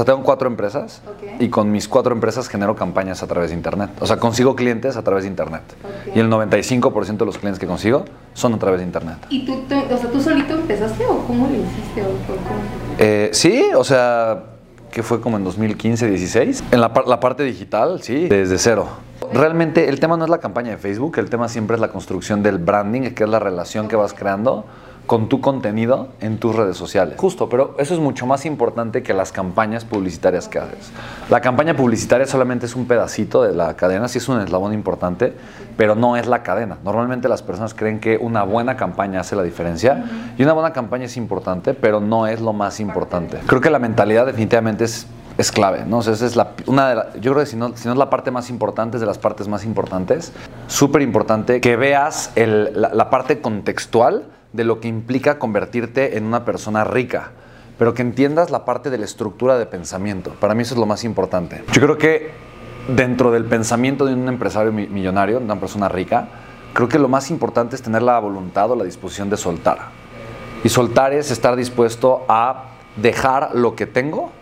O sea, tengo cuatro empresas Ok. y con mis cuatro empresas genero campañas a través de Internet. O sea, consigo clientes a través de Internet. Ok. Y el 95% de los clientes que consigo son a través de Internet. ¿Y tú, tú- o sea, tú solito empezaste o cómo lo hiciste? O, cómo? Eh, sí, o sea, que fue como en 2015, 16. En la, la parte digital, sí, desde cero. Realmente el tema no es la campaña de Facebook, el tema siempre es la construcción del branding, que es la relación que vas creando con tu contenido en tus redes sociales. Justo, pero eso es mucho más importante que las campañas publicitarias que haces. La campaña publicitaria solamente es un pedacito de la cadena, sí es un eslabón importante, pero no es la cadena. Normalmente las personas creen que una buena campaña hace la diferencia y una buena campaña es importante, pero no es lo más importante. Creo que la mentalidad definitivamente es es clave, ¿no? O es una de yo creo que si no, si no es la parte más importante, es de las partes más importantes. Súper importante que veas el- la parte contextual de lo que implica convertirte en una persona rica, pero que entiendas la parte de la estructura de pensamiento. Para mí eso es lo más importante. Yo creo que dentro del pensamiento de un empresario mi- millonario, de una persona rica, creo que lo más importante es tener la voluntad o la disposición de soltar. Y soltar es estar dispuesto a dejar lo que tengo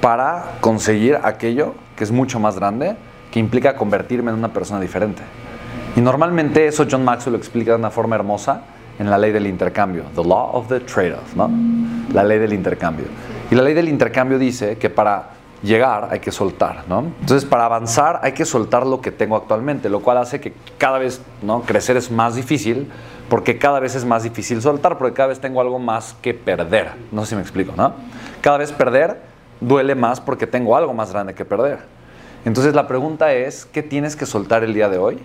para conseguir aquello que es mucho más grande, que implica convertirme en una persona diferente. Y normalmente eso John Maxwell lo explica de una forma hermosa en la ley del intercambio, the law of the trade-off, ¿no? La ley del intercambio. Y la ley del intercambio dice que para llegar hay que soltar, ¿no? Entonces, para avanzar hay que soltar lo que tengo actualmente, lo cual hace que cada vez, ¿no? Crecer es más difícil porque cada vez es más difícil soltar, porque cada vez tengo algo más que perder. No sé si me explico, ¿no? Cada vez perder duele más porque tengo algo más grande que perder. Entonces la pregunta es, ¿qué tienes que soltar el día de hoy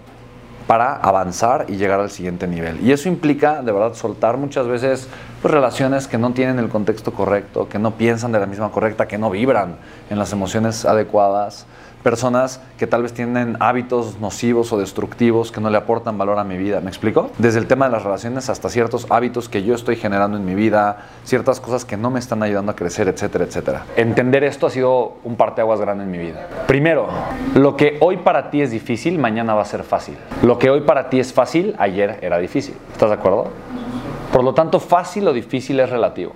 para avanzar y llegar al siguiente nivel? Y eso implica, de verdad, soltar muchas veces pues, relaciones que no tienen el contexto correcto, que no piensan de la misma correcta, que no vibran en las emociones adecuadas, personas que tal vez tienen hábitos nocivos o destructivos que no le aportan valor a mi vida. ¿Me explico? Desde el tema de las relaciones hasta ciertos hábitos que yo estoy generando en mi vida, ciertas cosas que no me están ayudando a crecer, etcétera, etcétera. Entender esto ha sido un parteaguas grande en mi vida. Primero, lo que hoy para ti es difícil, mañana va a ser fácil. Lo que hoy para ti es fácil, ayer era difícil. ¿Estás de acuerdo? Por lo tanto, fácil o difícil es relativo.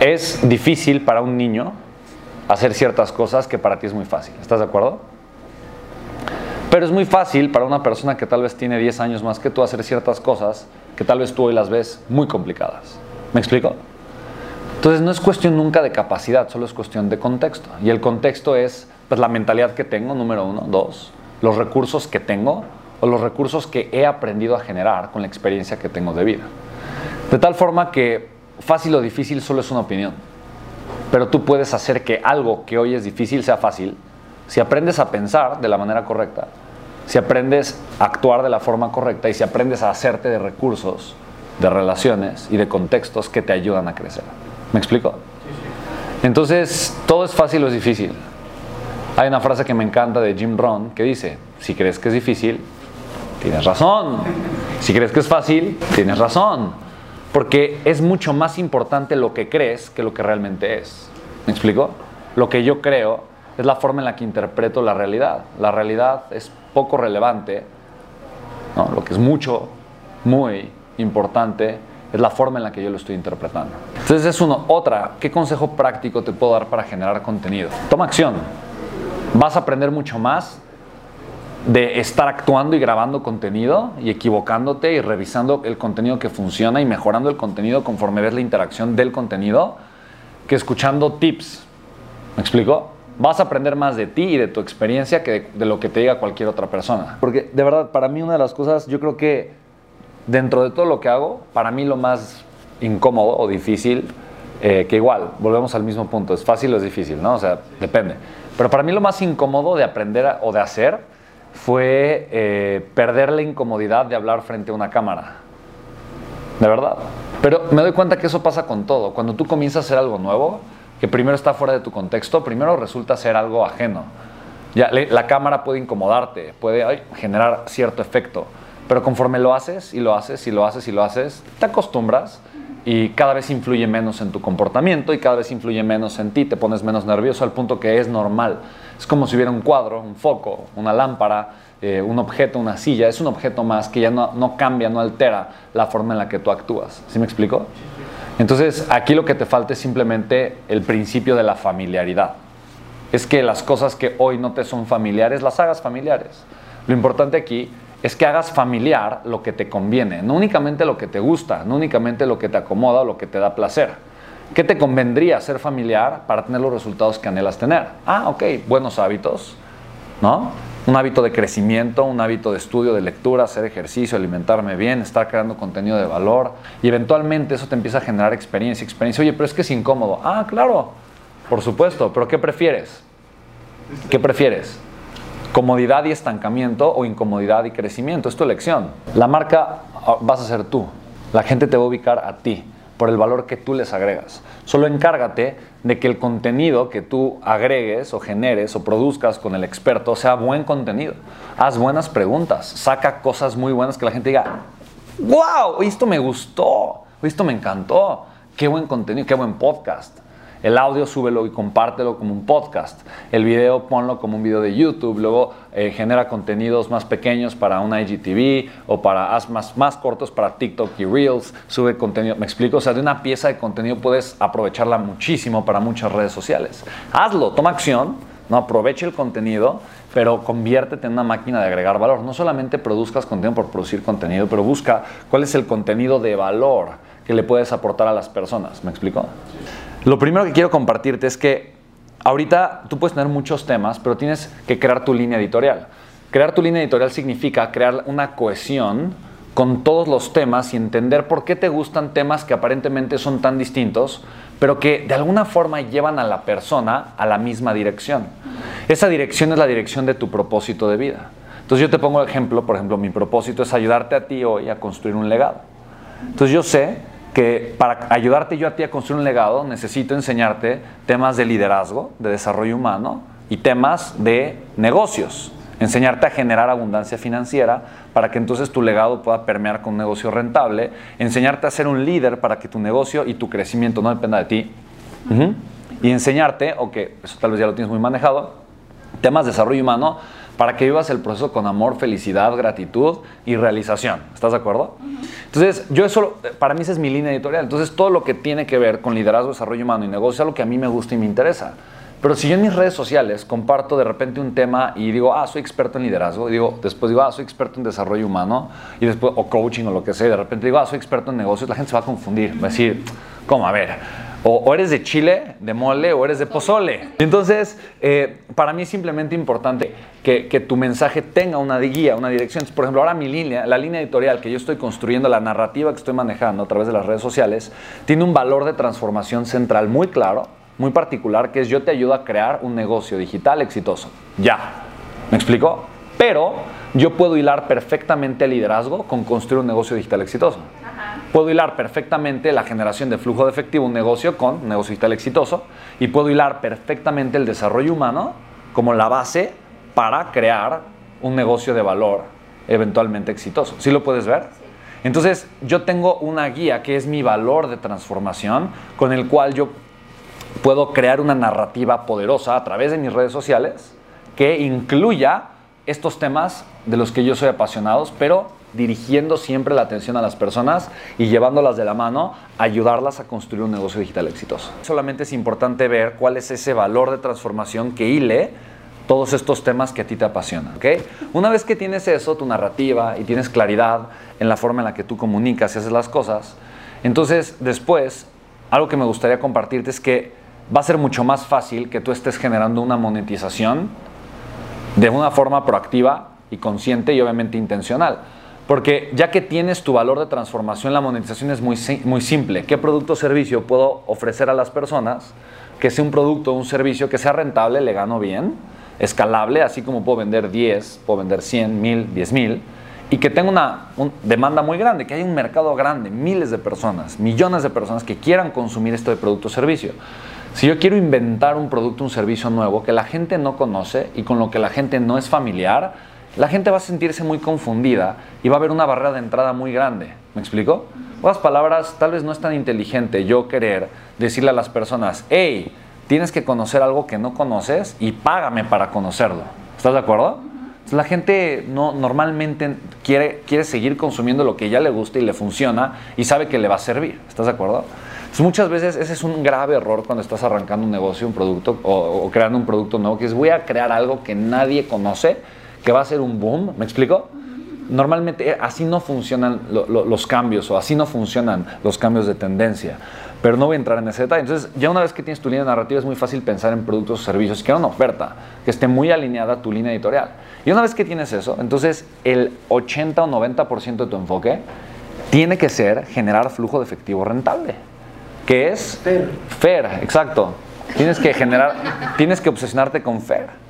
Es difícil para un niño hacer ciertas cosas que para ti es muy fácil. ¿Estás de acuerdo? Pero es muy fácil para una persona que tal vez tiene 10 años más que tú hacer ciertas cosas que tal vez tú hoy las ves muy complicadas. ¿Me explico? Entonces no es cuestión nunca de capacidad, solo es cuestión de contexto. Y el contexto es pues, la mentalidad que tengo, número uno. Dos, los recursos que tengo o los recursos que he aprendido a generar con la experiencia que tengo de vida. De tal forma que fácil o difícil solo es una opinión. Pero tú puedes hacer que algo que hoy es difícil sea fácil si aprendes a pensar de la manera correcta, si aprendes a actuar de la forma correcta y si aprendes a hacerte de recursos, de relaciones y de contextos que te ayudan a crecer. ¿Me explico? Entonces, todo es fácil o es difícil. Hay una frase que me encanta de Jim Rohn que dice, si crees que es difícil, tienes razón. Si crees que es fácil, tienes razón. Porque es mucho más importante lo que crees que lo que realmente es. ¿Me explico? Lo que yo creo es la forma en la que interpreto la realidad. La realidad es poco relevante. ¿no? Lo que es mucho, muy importante es la forma en la que yo lo estoy interpretando. Entonces es uno. Otra, ¿qué consejo práctico te puedo dar para generar contenido? Toma acción. Vas a aprender mucho más de estar actuando y grabando contenido y equivocándote y revisando el contenido que funciona y mejorando el contenido conforme ves la interacción del contenido que escuchando tips. ¿Me explico? Vas a aprender más de ti y de tu experiencia que de, de lo que te diga cualquier otra persona. Porque de verdad, para mí una de las cosas, yo creo que dentro de todo lo que hago, para mí lo más incómodo o difícil, eh, que igual, volvemos al mismo punto, es fácil o es difícil, ¿no? O sea, depende. Pero para mí lo más incómodo de aprender a- o de hacer fue eh, perder la incomodidad de hablar frente a una cámara. De verdad. Pero me doy cuenta que eso pasa con todo. Cuando tú comienzas a hacer algo nuevo, que primero está fuera de tu contexto, primero resulta ser algo ajeno. Ya, la cámara puede incomodarte, puede generar cierto efecto, pero conforme lo haces y lo haces y lo haces y lo haces, te acostumbras y cada vez influye menos en tu comportamiento y cada vez influye menos en ti, te pones menos nervioso al punto que es normal. Es como si hubiera un cuadro, un foco, una lámpara, eh, un objeto, una silla, es un objeto más que ya no, no cambia, no altera la forma en la que tú actúas. ¿Sí me explico? Entonces, aquí lo que te falta es simplemente el principio de la familiaridad. Es que las cosas que hoy no te son familiares, las hagas familiares. Lo importante aquí es que hagas familiar lo que te conviene, no únicamente lo que te gusta, no únicamente lo que te acomoda o lo que te da placer. ¿Qué te convendría ser familiar para tener los resultados que anhelas tener? Ah, ok, buenos hábitos, ¿no? Un hábito de crecimiento, un hábito de estudio, de lectura, hacer ejercicio, alimentarme bien, estar creando contenido de valor y eventualmente eso te empieza a generar experiencia, experiencia. Oye, pero es que es incómodo. Ah, claro, por supuesto, pero ¿qué prefieres? ¿Qué prefieres? Comodidad y estancamiento o incomodidad y crecimiento. Es tu elección. La marca ah, vas a ser tú. La gente te va a ubicar a ti por el valor que tú les agregas. Solo encárgate de que el contenido que tú agregues o generes o produzcas con el experto sea buen contenido. Haz buenas preguntas, saca cosas muy buenas que la gente diga, wow, esto me gustó, esto me encantó, qué buen contenido, qué buen podcast. El audio súbelo y compártelo como un podcast. El video ponlo como un video de YouTube. Luego eh, genera contenidos más pequeños para un IGTV o para haz más, más cortos para TikTok y Reels. Sube contenido. Me explico. O sea, de una pieza de contenido puedes aprovecharla muchísimo para muchas redes sociales. Hazlo, toma acción. No aproveche el contenido, pero conviértete en una máquina de agregar valor. No solamente produzcas contenido por producir contenido, pero busca cuál es el contenido de valor que le puedes aportar a las personas. ¿Me explico? Lo primero que quiero compartirte es que ahorita tú puedes tener muchos temas, pero tienes que crear tu línea editorial. Crear tu línea editorial significa crear una cohesión con todos los temas y entender por qué te gustan temas que aparentemente son tan distintos, pero que de alguna forma llevan a la persona a la misma dirección. Esa dirección es la dirección de tu propósito de vida. Entonces yo te pongo ejemplo, por ejemplo, mi propósito es ayudarte a ti hoy a construir un legado. Entonces yo sé que para ayudarte yo a ti a construir un legado necesito enseñarte temas de liderazgo, de desarrollo humano y temas de negocios. Enseñarte a generar abundancia financiera para que entonces tu legado pueda permear con un negocio rentable. Enseñarte a ser un líder para que tu negocio y tu crecimiento no dependa de ti. Y enseñarte, o que eso tal vez ya lo tienes muy manejado, temas de desarrollo humano para que vivas el proceso con amor, felicidad, gratitud y realización. ¿Estás de acuerdo? Entonces, yo eso, para mí esa es mi línea editorial. Entonces, todo lo que tiene que ver con liderazgo, desarrollo humano y negocio es algo que a mí me gusta y me interesa. Pero si yo en mis redes sociales comparto de repente un tema y digo, ah, soy experto en liderazgo, y digo, después digo, ah, soy experto en desarrollo humano, y después, o coaching o lo que sea, y de repente digo, ah, soy experto en negocios, la gente se va a confundir, va a decir, ¿cómo? A ver, o, eres de chile, de mole, o eres de pozole. Entonces, eh, para mí es simplemente importante que, que, tu mensaje tenga una guía, una dirección. Por ejemplo, ahora mi línea, la línea editorial que yo estoy construyendo, la narrativa que estoy manejando a través de las redes sociales, tiene un valor de transformación central muy claro, muy particular, que es yo te ayudo a crear un negocio digital exitoso. Ya. ¿Me explico? Pero yo puedo hilar perfectamente el liderazgo con construir un negocio digital exitoso. Puedo hilar perfectamente la generación de flujo de efectivo, un negocio con un negocio digital exitoso, y puedo hilar perfectamente el desarrollo humano como la base para crear un negocio de valor eventualmente exitoso. ¿Sí lo puedes ver? Entonces, yo tengo una guía que es mi valor de transformación, con el cual yo puedo crear una narrativa poderosa a través de mis redes sociales que incluya estos temas de los que yo soy apasionado, pero dirigiendo siempre la atención a las personas y llevándolas de la mano, ayudarlas a construir un negocio digital exitoso. Solamente es importante ver cuál es ese valor de transformación que hile todos estos temas que a ti te apasionan. Una vez que tienes eso, tu narrativa, y tienes claridad en la forma en la que tú comunicas y haces las cosas, entonces después, algo que me gustaría compartirte es que va a ser mucho más fácil que tú estés generando una monetización de una forma proactiva y consciente y obviamente intencional. Porque ya que tienes tu valor de transformación, la monetización es muy, muy simple. ¿Qué producto o servicio puedo ofrecer a las personas? Que sea un producto o un servicio que sea rentable, le gano bien, escalable, así como puedo vender 10, puedo vender 100, 1000, 10 mil, y que tenga una, demanda muy grande, que haya un mercado grande, miles de personas, millones de personas que quieran consumir este producto o servicio. Si yo quiero inventar un producto, un servicio nuevo que la gente no conoce y con lo que la gente no es familiar, la gente va a sentirse muy confundida y va a haber una barrera de entrada muy grande. ¿Me explico? Otras palabras, tal vez no es tan inteligente yo querer decirle a las personas, hey, tienes que conocer algo que no conoces y págame para conocerlo. ¿Estás de acuerdo? La gente no, normalmente quiere, quiere seguir consumiendo lo que ya le gusta y le funciona y sabe que le va a servir. ¿Estás de acuerdo? Entonces, muchas veces ese es un grave error cuando estás arrancando un negocio, un producto o, o creando un producto nuevo, que es voy a crear algo que nadie conoce, que va a ser un boom, ¿me explico? Normalmente eh, así no funcionan lo- lo- los cambios o así no funcionan los cambios de tendencia. Pero no voy a entrar en ese detalle. Entonces, ya una vez que tienes tu línea narrativa, es muy fácil pensar en productos o servicios que una oferta que esté muy alineada a tu línea editorial. Y una vez que tienes eso, entonces el 80 o 90% de tu enfoque tiene que ser generar flujo de efectivo rentable, que es Fer. Fair, exacto. Tienes que generar, tienes que obsesionarte con Fair.